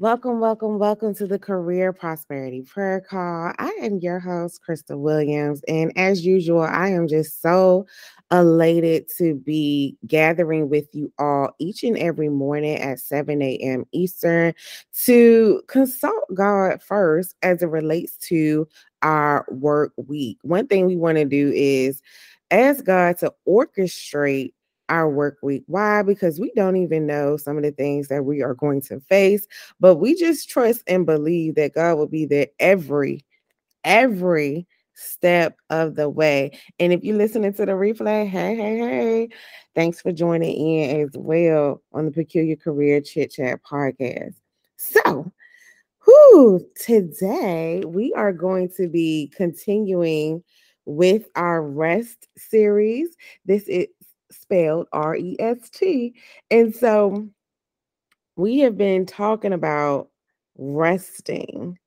Welcome, welcome, welcome to the Career Prosperity Prayer Call. I am your host, Crystal Williams. And as usual, I am just so elated to be gathering with you all each and every morning at 7 a.m. Eastern to consult God first as it relates to our work week. One thing we want to do is ask God to orchestrate our work week. Why? Because we don't even know some of the things that we are going to face, but we just trust and believe that God will be there every, every step of the way. And if you're listening to the replay, hey, hey, hey, thanks for joining in as well on the Peculiar Career Chit Chat podcast. So, who today we are going to be continuing with our rest series. This is spelled R E S T. And so we have been talking about resting.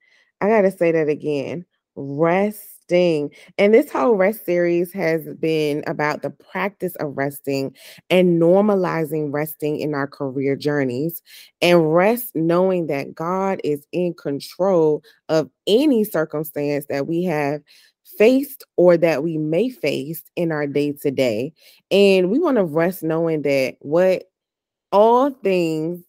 I got to say that again resting. And this whole rest series has been about the practice of resting and normalizing resting in our career journeys and rest knowing that God is in control of any circumstance that we have faced or that we may face in our day to day. And we want to rest knowing that what all things,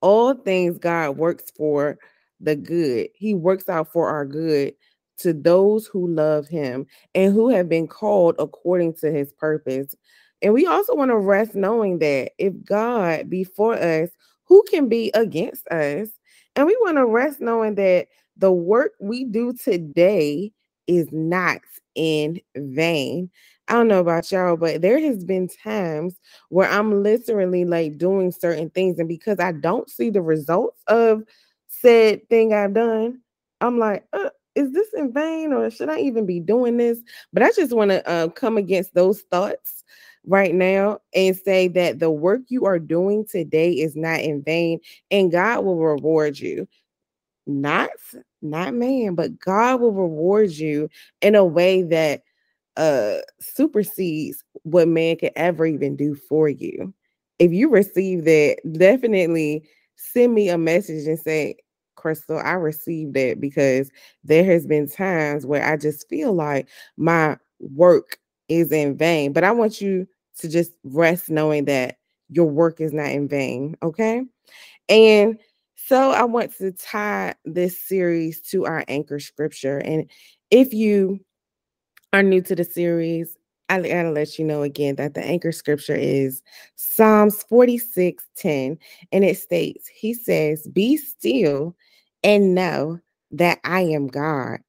all things God works for the good. He works out for our good to those who love him and who have been called according to his purpose. And we also want to rest knowing that if God be for us, who can be against us? And we want to rest knowing that the work we do today is not in vain. I don't know about y'all, but there has been times where I'm literally like doing certain things, and because I don't see the results of said thing I've done, I'm like, uh, is this in vain or should I even be doing this? But I just want to uh, come against those thoughts right now and say that the work you are doing today is not in vain and God will reward you not not man, but God will reward you in a way that uh supersedes what man could ever even do for you. If you receive that, definitely send me a message and say, Crystal, I received that because there has been times where I just feel like my work is in vain. But I want you to just rest knowing that your work is not in vain. Okay. And so I want to tie this series to our anchor scripture. And if you are new to the series, I gotta let you know again that the anchor scripture is Psalms 46 10, and it states, He says, Be still and know that I am God.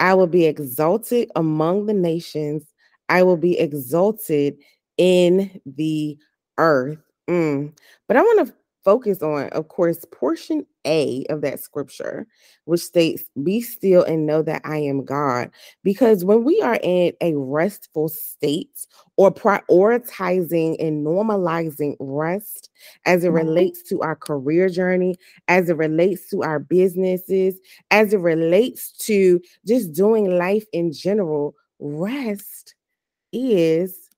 I will be exalted among the nations, I will be exalted in the earth. Mm. But I want to focus on, of course, portion A of that scripture, which states, Be still and know that I am God. Because when we are in a restful state or prioritizing and normalizing rest as it mm-hmm. relates to our career journey, as it relates to our businesses, as it relates to just doing life in general, rest is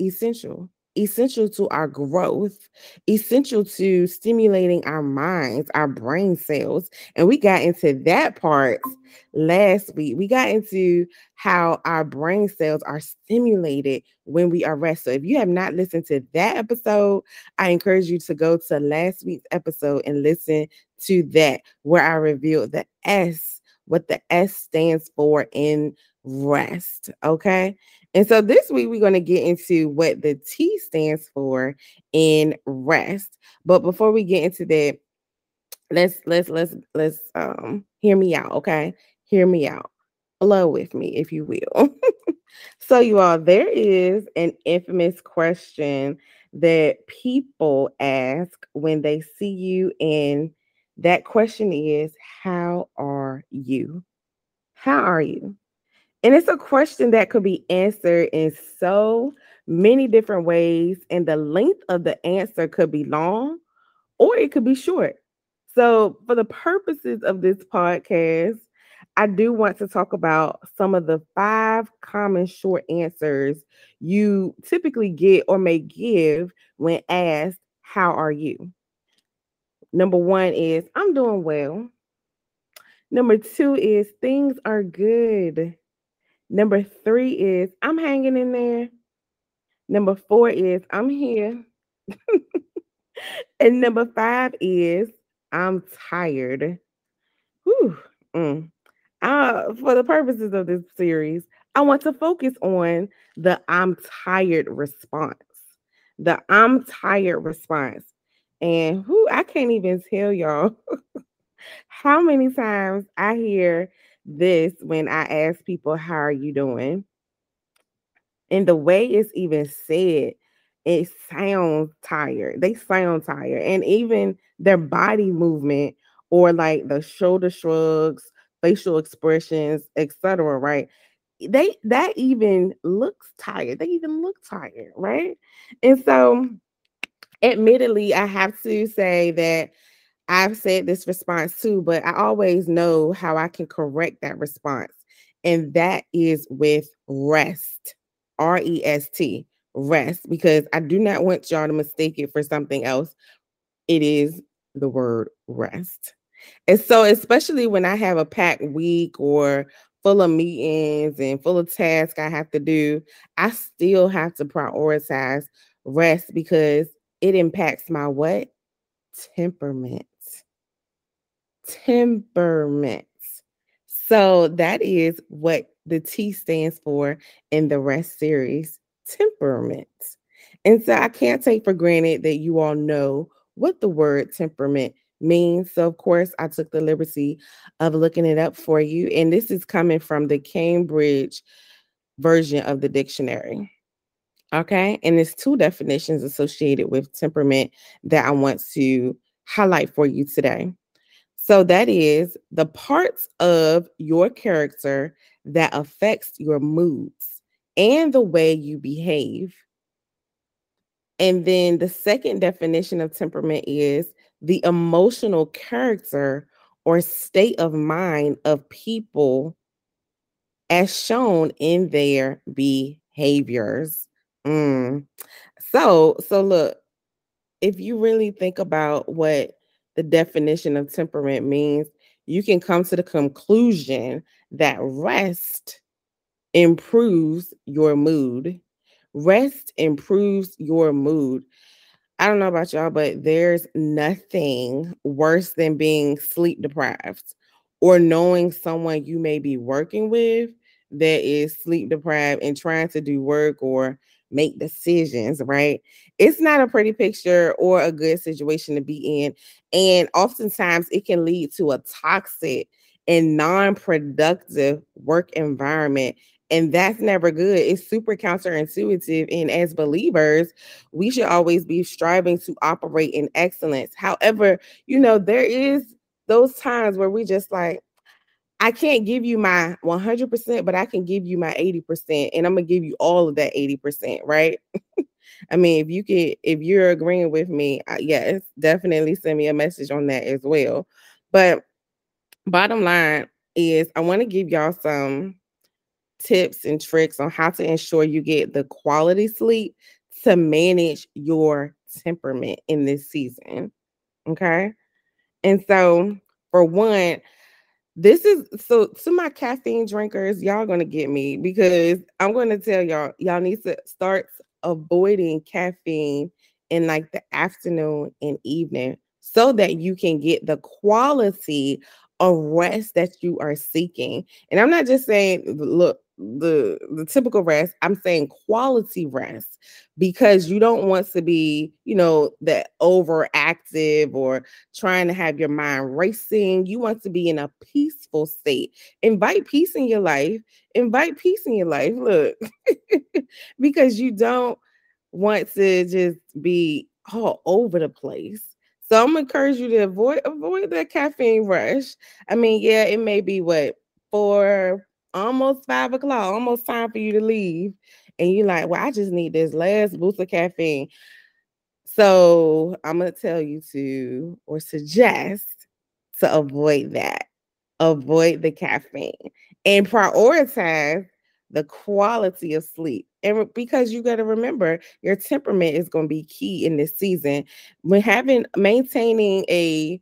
essential essential to our growth, essential to stimulating our minds, our brain cells. And we got into that part last week. We got into how our brain cells are stimulated when we are rest. So if you have not listened to that episode, I encourage you to go to last week's episode and listen to that, where I revealed the S, what the S stands for in rest. Okay. And so this week we're going to get into what the T stands for in rest. But before we get into that, let's let's let's let's um hear me out, okay? Hear me out. Flow with me, if you will. so you all, there is an infamous question that people ask when they see you and That question is, How are you? How are you? And it's a question that could be answered in so many different ways, and the length of the answer could be long or it could be short. So, for the purposes of this podcast, I do want to talk about some of the five common short answers you typically get or may give when asked, How are you? Number one is, I'm doing well. Number two is, Things are good. Number three is, I'm hanging in there. Number four is, I'm here. and number five is, I'm tired. Whew. Mm. Uh, for the purposes of this series, I want to focus on the I'm tired response. The I'm tired response. And who I can't even tell y'all how many times I hear this when I ask people, How are you doing? And the way it's even said, it sounds tired. They sound tired. And even their body movement or like the shoulder shrugs, facial expressions, etc. Right? They that even looks tired. They even look tired, right? And so admittedly, I have to say that I've said this response too, but I always know how I can correct that response. And that is with rest, R E S T, rest, because I do not want y'all to mistake it for something else. It is the word rest. And so, especially when I have a packed week or full of meetings and full of tasks I have to do, I still have to prioritize rest because it impacts my what? Temperament temperaments. So that is what the T stands for in the rest series temperament. And so I can't take for granted that you all know what the word temperament means. So, of course, I took the liberty of looking it up for you. And this is coming from the Cambridge version of the dictionary. Okay. And there's two definitions associated with temperament that I want to highlight for you today. So that is the parts of your character that affects your moods and the way you behave. And then the second definition of temperament is the emotional character or state of mind of people as shown in their behaviors. Mm. So, so look, if you really think about what the definition of temperament means, you can come to the conclusion that rest improves your mood. Rest improves your mood. I don't know about y'all, but there's nothing worse than being sleep deprived or knowing someone you may be working with that is sleep deprived and trying to do work or make decisions, right? It's not a pretty picture or a good situation to be in. And oftentimes it can lead to a toxic and non productive work environment. And that's never good. It's super counterintuitive. And as believers, we should always be striving to operate in excellence. However, you know, there is those times where we just like, I can't give you my 100%, but I can give you my 80%, and I'm gonna give you all of that 80%, right? I mean, if you could, if you're agreeing with me, yes, definitely send me a message on that as well. But bottom line is, I want to give y'all some tips and tricks on how to ensure you get the quality sleep to manage your temperament in this season. Okay. And so, for one, this is so to my caffeine drinkers, y'all gonna get me because I'm gonna tell y'all, y'all need to start avoiding caffeine in like the afternoon and evening so that you can get the quality of rest that you are seeking. And I'm not just saying, look, the the typical rest i'm saying quality rest because you don't want to be you know that overactive or trying to have your mind racing. You want to be in a peaceful state. Invite peace in your life. Invite peace in your life. Look because you don't want to just be all over the place. So I'm encourage you to avoid avoid that caffeine rush. I mean, yeah, it may be what four, almost five o'clock, almost time for you to leave, and you're like, well, I just need this last boost of caffeine. So I'm gonna tell you to or suggest to avoid that. Avoid the caffeine and prioritize the quality of sleep. And because you got to remember, your temperament is going to be key in this season. When having maintaining a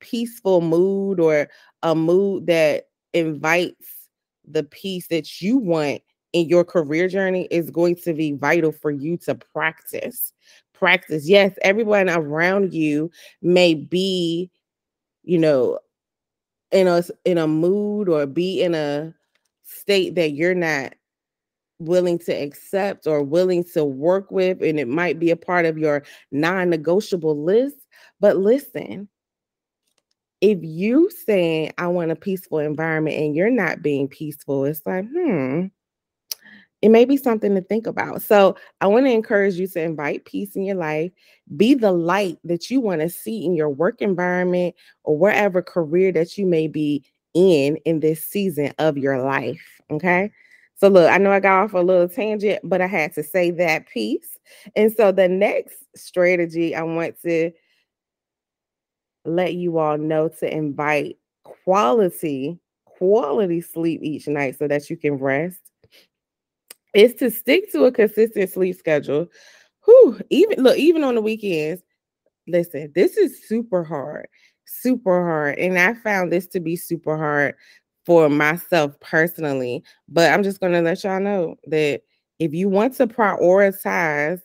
peaceful mood or a mood that invites the peace that you want in your career journey is going to be vital for you to practice. Practice. Yes, everyone around you may be, you know, in a in a mood or be in a state that you're not willing to accept or willing to work with and it might be a part of your non-negotiable list but listen if you saying i want a peaceful environment and you're not being peaceful it's like hmm it may be something to think about. So I want to encourage you to invite peace in your life, be the light that you want to see in your work environment or wherever career that you may be in in this season of your life. Okay. So look, I know I got off a little tangent, but I had to say that piece. And so the next strategy I want to let you all know to invite quality quality sleep each night so that you can rest is to stick to a consistent sleep schedule. Who even look, even on the weekends, listen, this is super hard, super hard. And I found this to be super hard for myself personally. But I'm just gonna let y'all know that if you want to prioritize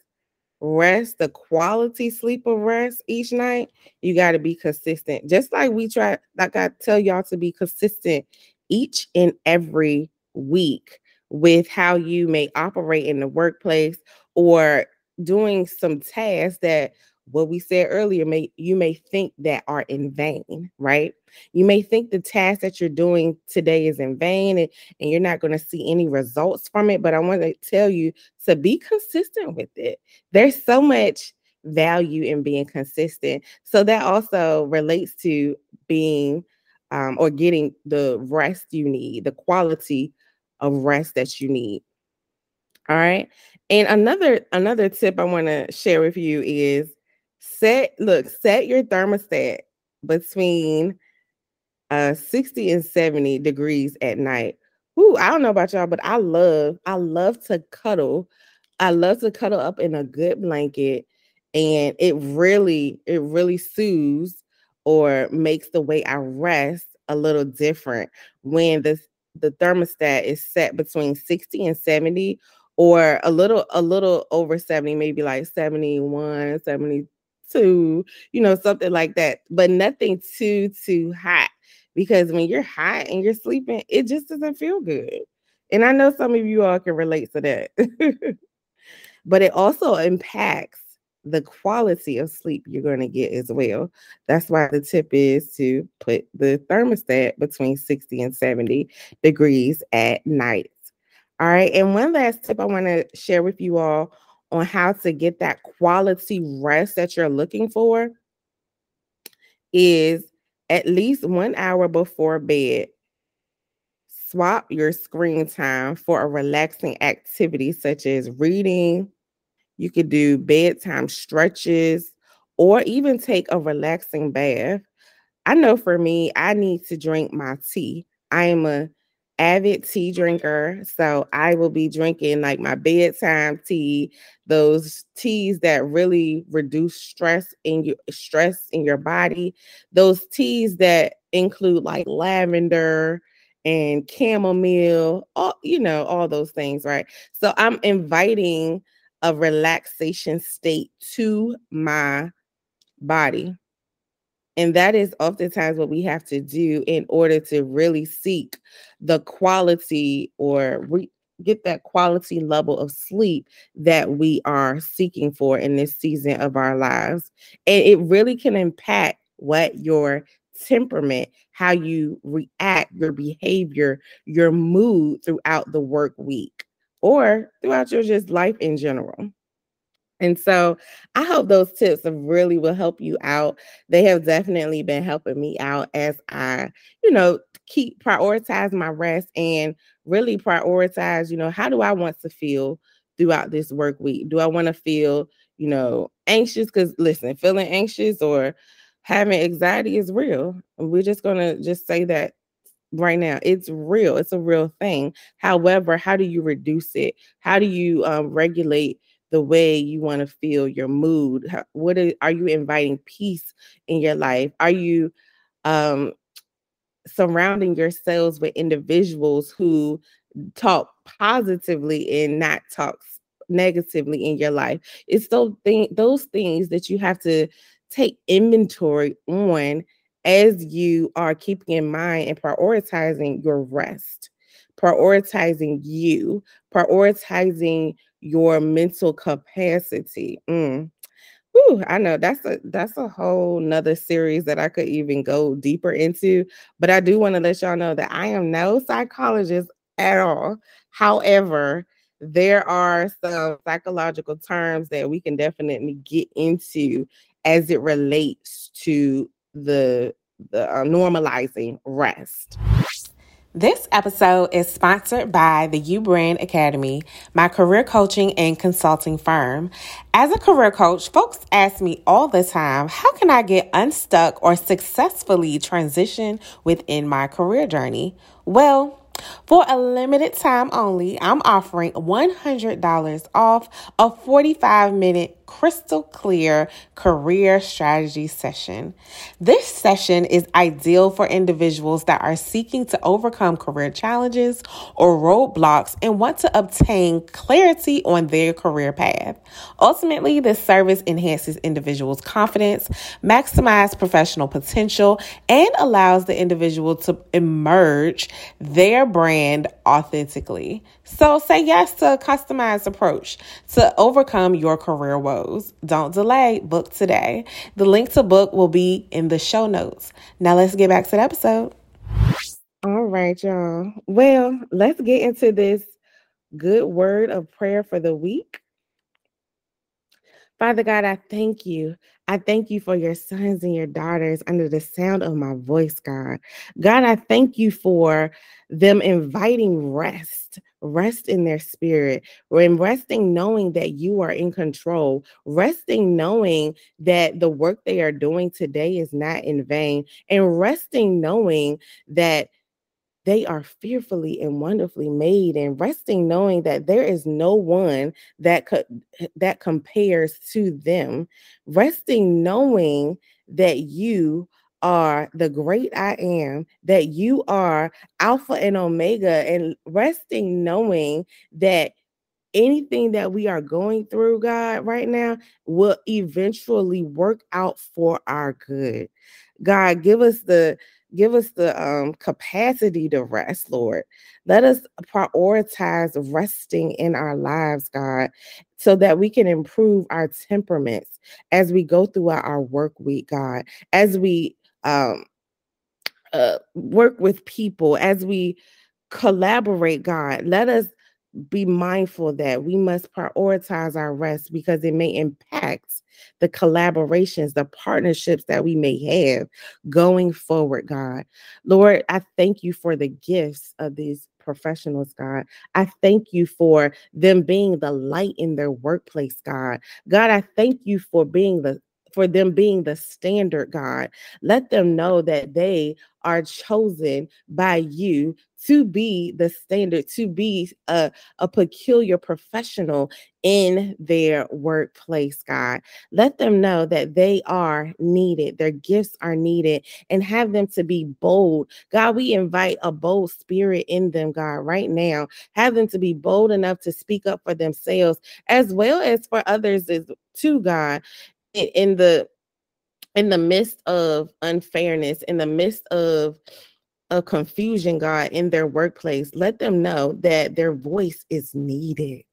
rest, the quality sleep of rest each night, you got to be consistent. Just like we try, like I tell y'all to be consistent each and every week with how you may operate in the workplace or doing some tasks that what we said earlier may you may think that are in vain right? You may think the task that you're doing today is in vain and, and you're not going to see any results from it but i want to tell you to be consistent with it. There's so much value in being consistent. So that also relates to being um, or getting the rest you need the quality of rest that you need. All right. And another another tip I want to share with you is set look, set your thermostat between uh 60 and 70 degrees at night. Ooh, I don't know about y'all, but I love I love to cuddle. I love to cuddle up in a good blanket and it really it really soothes or makes the way I rest a little different when the the thermostat is set between 60 and 70 or a little a little over 70 maybe like 71 72 you know something like that but nothing too too hot because when you're hot and you're sleeping it just doesn't feel good. And i know some of you all can relate to that. But it also impacts the quality of sleep you're going to get as well. That's why the tip is to put the thermostat between 60 and 70 degrees at night. All right. And one last tip I want to share with you all on how to get that quality rest that you're looking for is at least one hour before bed. Swap your screen time for a relaxing activity such as reading, you could do bedtime stretches or even take a relaxing bath. I know for me, I need to drink my tea. I am a avid tea drinker, so I will be drinking like my bedtime tea, those teas that really reduce stress in your stress in your body, those teas that include like lavender and chamomile, all you know, all those things, right? So I'm inviting a relaxation state to my body. And that is oftentimes what we have to do in order to really seek the quality or re- get that quality level of sleep that we are seeking for in this season of our lives. And it really can impact what your temperament, how you react, your behavior, your mood throughout the work week or throughout your just life in general. And so I hope those tips really will help you out. They have definitely been helping me out as I, you know, keep prioritize my rest and really prioritize, you know, how do I want to feel throughout this work week? Do I want to feel, you know, anxious? Because listen, feeling anxious or having anxiety is real. We're just gonna just say that right now. It's real. It's a real thing. However, how do you reduce it? How do you um, regulate the way you want to feel, your mood? How, what are, are you inviting peace in your life? Are you um, surrounding yourselves with individuals who talk positively and not talk negatively in your life? It's those thing, those things that you have to take inventory on as you are keeping in mind and prioritizing your rest, prioritizing you, prioritizing your mental capacity. Mm. Whew, I know that's a that's a whole nother series that I could even go deeper into. But I do want to let y'all know that I am no psychologist at all. However, there are some psychological terms that we can definitely get into as it relates to the the uh, normalizing rest. This episode is sponsored by the U Brand Academy, my career coaching and consulting firm. As a career coach, folks ask me all the time, how can I get unstuck or successfully transition within my career journey? Well, for a limited time only, I'm offering $100 off a 45 minute crystal clear career strategy session. This session is ideal for individuals that are seeking to overcome career challenges or roadblocks and want to obtain clarity on their career path. Ultimately, this service enhances individuals' confidence, maximize professional potential, and allows the individual to emerge their brand authentically. So say yes to a customized approach to overcome your career woes. Don't delay, book today. The link to book will be in the show notes. Now let's get back to the episode. All right, y'all. Well, let's get into this good word of prayer for the week. Father God, I thank you. I thank you for your sons and your daughters under the sound of my voice, God. God, I thank you for them inviting rest, rest in their spirit, and resting knowing that you are in control, resting knowing that the work they are doing today is not in vain, and resting knowing that they are fearfully and wonderfully made and resting knowing that there is no one that could that compares to them resting knowing that you are the great I am, that you are Alpha and Omega, and resting knowing that anything that we are going through, God, right now will eventually work out for our good. God, give us the give us the um, capacity to rest, Lord. Let us prioritize resting in our lives, God, so that we can improve our temperaments as we go throughout our work week, God, as we um, uh, work with people, as we collaborate, God. Let us be mindful that we must prioritize our rest because it may impact the collaborations, the partnerships that we may have going forward, God. Lord, I thank you for the gifts of these professionals, God. I thank you for them being the light in their workplace, God. God, I thank you for being the for them being the standard, God. Let them know that they are chosen by you to be the standard, to be a, a peculiar professional in their workplace, God. Let them know that they are needed, their gifts are needed, and have them to be bold. God, we invite a bold spirit in them, God, right now. Have them to be bold enough to speak up for themselves as well as for others as too, God in the in the midst of unfairness, in the midst of of confusion, God, in their workplace, let them know that their voice is needed.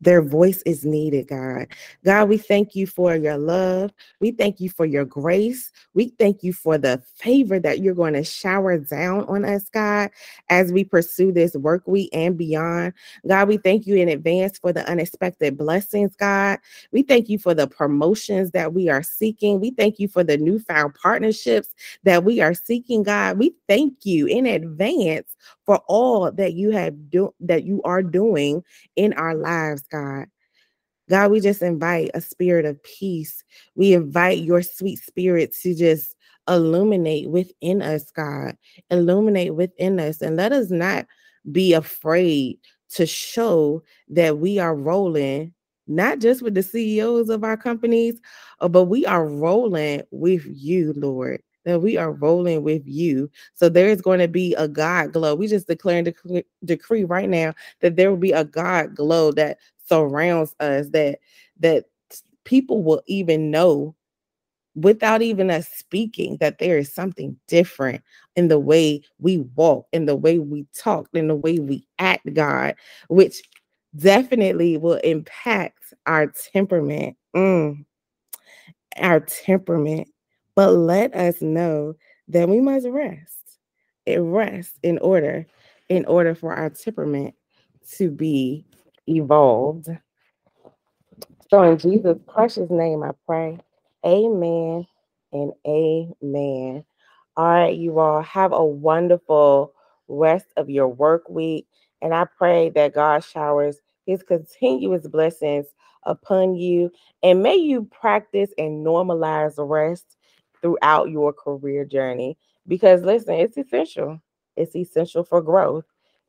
Their voice is needed, God. God, we thank you for your love. We thank you for your grace. We thank you for the favor that you're going to shower down on us, God, as we pursue this work week and beyond. God, we thank you in advance for the unexpected blessings, God. We thank you for the promotions that we are seeking. We thank you for the newfound partnerships that we are seeking, God. We thank you in advance for all that you have do that you are doing in our lives, God. God, we just invite a spirit of peace. We invite your sweet spirit to just illuminate within us, God. Illuminate within us and let us not be afraid to show that we are rolling not just with the CEOs of our companies, uh, but we are rolling with you, Lord that we are rolling with you. So there's going to be a God glow. We just declare and dec- decree right now that there will be a God glow that surrounds us, that that people will even know without even us speaking that there is something different in the way we walk, in the way we talk, in the way we act, God, which definitely will impact our temperament. Mm, our temperament but let us know that we must rest. Eh, it rests in order, in order for our temperament to be evolved. So in Jesus' precious name, I pray. Amen and amen. All right, you all have a wonderful rest of your work week. And I pray that God showers his continuous blessings upon you. And may you practice and normalize rest throughout your career journey. Because listen, it's essential. It's essential for growth.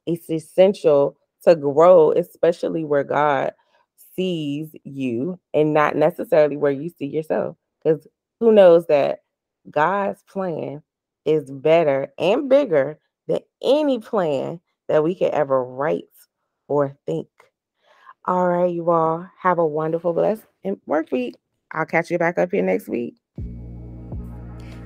It's essential to grow, especially where God sees you and not necessarily where you see yourself. Because who knows that God's plan is better and bigger than any plan that we could ever write or think. All right, you all have a wonderful, blessed work week. I'll catch you back up here next week.